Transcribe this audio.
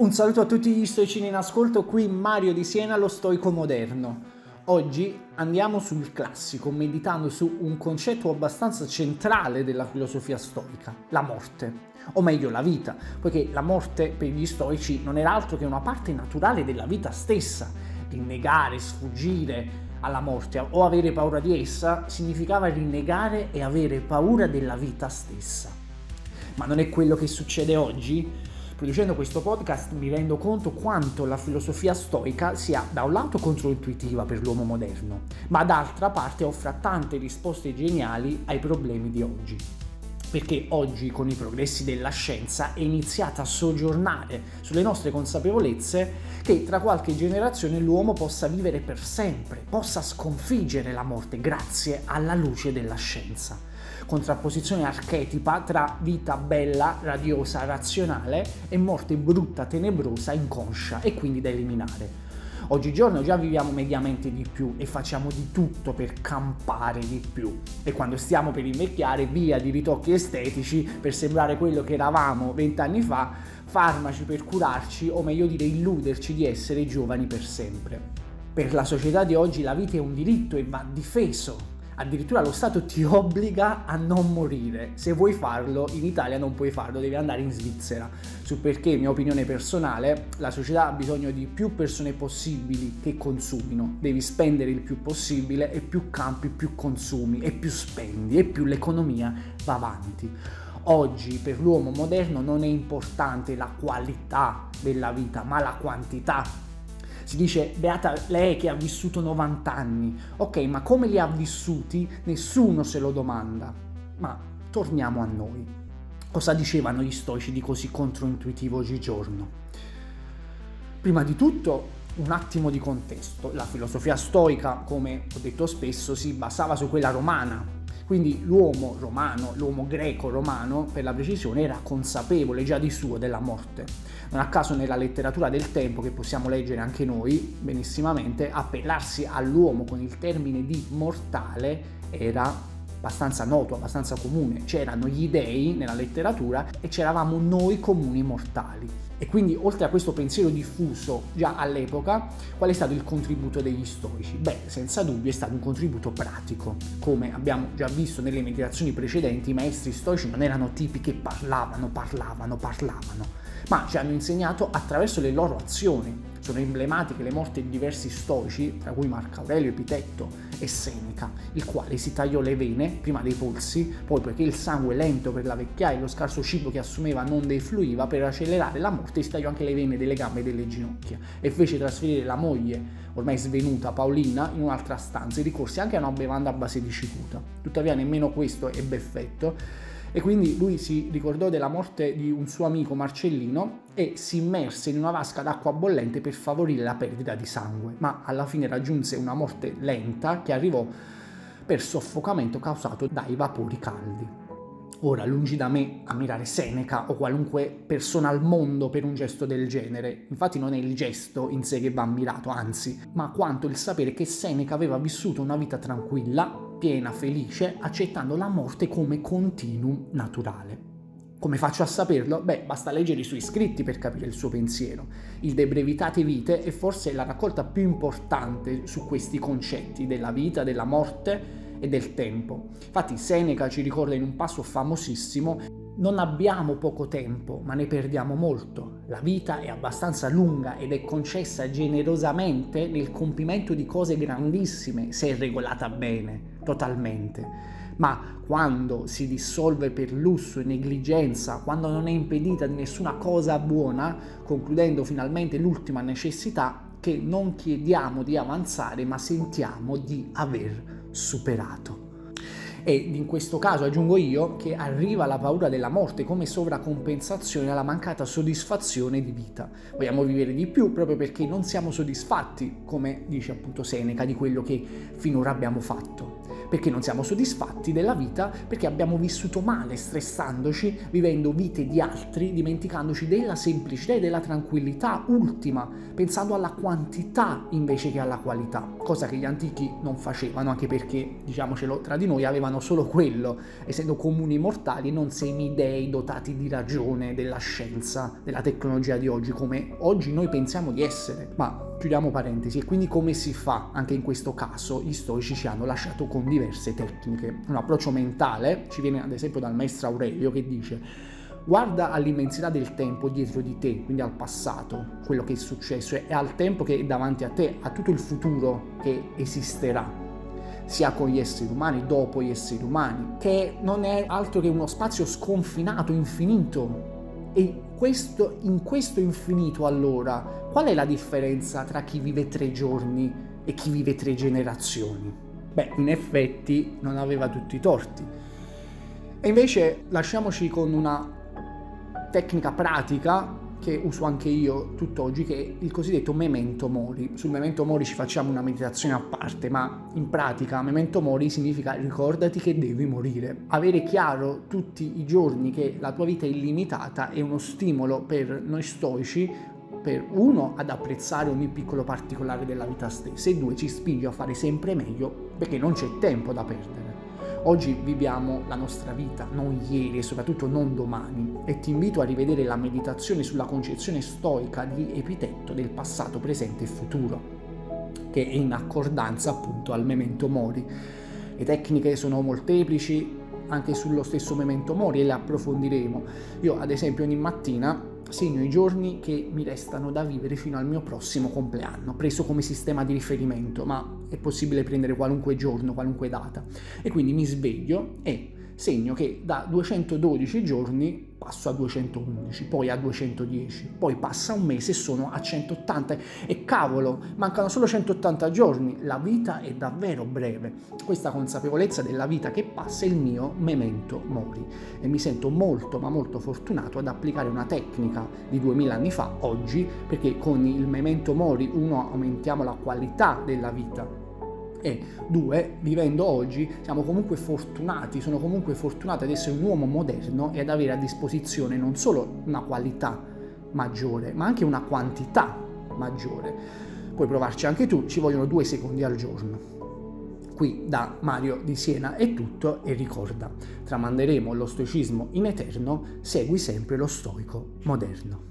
Un saluto a tutti gli stoicini in ascolto, qui Mario di Siena, lo stoico moderno. Oggi andiamo sul classico, meditando su un concetto abbastanza centrale della filosofia stoica, la morte, o meglio la vita, poiché la morte per gli stoici non era altro che una parte naturale della vita stessa. Rinnegare, sfuggire alla morte o avere paura di essa significava rinnegare e avere paura della vita stessa. Ma non è quello che succede oggi? Producendo questo podcast mi rendo conto quanto la filosofia stoica sia da un lato controintuitiva per l'uomo moderno, ma d'altra parte offra tante risposte geniali ai problemi di oggi. Perché oggi, con i progressi della scienza, è iniziata a soggiornare sulle nostre consapevolezze che tra qualche generazione l'uomo possa vivere per sempre, possa sconfiggere la morte grazie alla luce della scienza contrapposizione archetipa tra vita bella, radiosa, razionale e morte brutta, tenebrosa, inconscia e quindi da eliminare. Oggigiorno già viviamo mediamente di più e facciamo di tutto per campare di più. E quando stiamo per invecchiare, via di ritocchi estetici per sembrare quello che eravamo vent'anni fa, farmaci per curarci o meglio dire illuderci di essere giovani per sempre. Per la società di oggi la vita è un diritto e va difeso, addirittura lo Stato ti obbliga a non morire. Se vuoi farlo, in Italia non puoi farlo, devi andare in Svizzera. Su perché, mia opinione personale, la società ha bisogno di più persone possibili che consumino. Devi spendere il più possibile e più campi, più consumi e più spendi e più l'economia va avanti. Oggi per l'uomo moderno non è importante la qualità della vita, ma la quantità si dice beata lei che ha vissuto 90 anni. Ok, ma come li ha vissuti? Nessuno se lo domanda. Ma torniamo a noi. Cosa dicevano gli stoici di così controintuitivo oggigiorno? Prima di tutto, un attimo di contesto. La filosofia stoica, come ho detto spesso, si basava su quella romana, quindi l'uomo romano, l'uomo greco-romano per la precisione, era consapevole già di suo della morte. Non a caso nella letteratura del tempo, che possiamo leggere anche noi benissimamente, appellarsi all'uomo con il termine di mortale era abbastanza noto, abbastanza comune. C'erano gli dei nella letteratura e c'eravamo noi comuni mortali. E quindi oltre a questo pensiero diffuso già all'epoca, qual è stato il contributo degli storici? Beh, senza dubbio è stato un contributo pratico. Come abbiamo già visto nelle meditazioni precedenti, i maestri storici non erano tipi che parlavano, parlavano, parlavano, ma ci hanno insegnato attraverso le loro azioni, sono emblematiche le morti di diversi stoici, tra cui Marco Aurelio, Epitetto e Seneca, il quale si tagliò le vene prima dei polsi, poi perché il sangue lento per la vecchiaia e lo scarso cibo che assumeva non defluiva, per accelerare la morte si tagliò anche le vene delle gambe e delle ginocchia e fece trasferire la moglie, ormai svenuta, Paolina, in un'altra stanza e ricorse anche a una bevanda a base di cicuta. Tuttavia nemmeno questo ebbe effetto e quindi lui si ricordò della morte di un suo amico Marcellino e si immerse in una vasca d'acqua bollente per favorire la perdita di sangue, ma alla fine raggiunse una morte lenta che arrivò per soffocamento causato dai vapori caldi. Ora, lungi da me ammirare Seneca o qualunque persona al mondo per un gesto del genere, infatti non è il gesto in sé che va ammirato, anzi, ma quanto il sapere che Seneca aveva vissuto una vita tranquilla, piena, felice, accettando la morte come continuum naturale. Come faccio a saperlo? Beh, basta leggere i suoi scritti per capire il suo pensiero. Il De Brevitate Vite è forse la raccolta più importante su questi concetti della vita, della morte e del tempo. Infatti Seneca ci ricorda in un passo famosissimo non abbiamo poco tempo, ma ne perdiamo molto. La vita è abbastanza lunga ed è concessa generosamente nel compimento di cose grandissime se è regolata bene, totalmente. Ma quando si dissolve per lusso e negligenza, quando non è impedita di nessuna cosa buona, concludendo finalmente l'ultima necessità, che non chiediamo di avanzare, ma sentiamo di aver superato. Ed in questo caso aggiungo io che arriva la paura della morte come sovracompensazione alla mancata soddisfazione di vita. Vogliamo vivere di più proprio perché non siamo soddisfatti, come dice appunto Seneca, di quello che finora abbiamo fatto perché non siamo soddisfatti della vita, perché abbiamo vissuto male, stressandoci, vivendo vite di altri, dimenticandoci della semplicità e della tranquillità ultima, pensando alla quantità invece che alla qualità, cosa che gli antichi non facevano, anche perché, diciamocelo tra di noi, avevano sapevano solo quello, essendo comuni mortali, non semidei dotati di ragione della scienza, della tecnologia di oggi, come oggi noi pensiamo di essere. Ma chiudiamo parentesi, e quindi come si fa anche in questo caso? Gli stoici ci hanno lasciato con diverse tecniche. Un approccio mentale ci viene ad esempio dal maestro Aurelio che dice guarda all'immensità del tempo dietro di te, quindi al passato, quello che è successo, e al tempo che è davanti a te, a tutto il futuro che esisterà, sia con gli esseri umani, dopo gli esseri umani, che non è altro che uno spazio sconfinato, infinito. E questo, in questo infinito allora, qual è la differenza tra chi vive tre giorni e chi vive tre generazioni? Beh, in effetti non aveva tutti i torti. E invece lasciamoci con una tecnica pratica che uso anche io tutt'oggi, che è il cosiddetto memento mori. Sul memento mori ci facciamo una meditazione a parte, ma in pratica memento mori significa ricordati che devi morire. Avere chiaro tutti i giorni che la tua vita è illimitata è uno stimolo per noi stoici per uno ad apprezzare ogni piccolo particolare della vita stessa e due ci spinge a fare sempre meglio perché non c'è tempo da perdere. Oggi viviamo la nostra vita, non ieri e soprattutto non domani, e ti invito a rivedere la meditazione sulla concezione stoica di Epitetto del passato, presente e futuro, che è in accordanza appunto al memento mori. Le tecniche sono molteplici anche sullo stesso memento mori e le approfondiremo. Io ad esempio ogni mattina segno i giorni che mi restano da vivere fino al mio prossimo compleanno, preso come sistema di riferimento, ma è possibile prendere qualunque giorno, qualunque data. E quindi mi sveglio e segno che da 212 giorni passo a 211, poi a 210, poi passa un mese e sono a 180 e cavolo, mancano solo 180 giorni, la vita è davvero breve. Questa consapevolezza della vita che passa è il mio memento mori e mi sento molto ma molto fortunato ad applicare una tecnica di 2000 anni fa oggi perché con il memento mori uno aumentiamo la qualità della vita e due, vivendo oggi, siamo comunque fortunati, sono comunque fortunato ad essere un uomo moderno e ad avere a disposizione non solo una qualità maggiore, ma anche una quantità maggiore. Puoi provarci anche tu, ci vogliono due secondi al giorno. Qui da Mario di Siena è tutto e ricorda, tramanderemo lo stoicismo in eterno, segui sempre lo stoico moderno.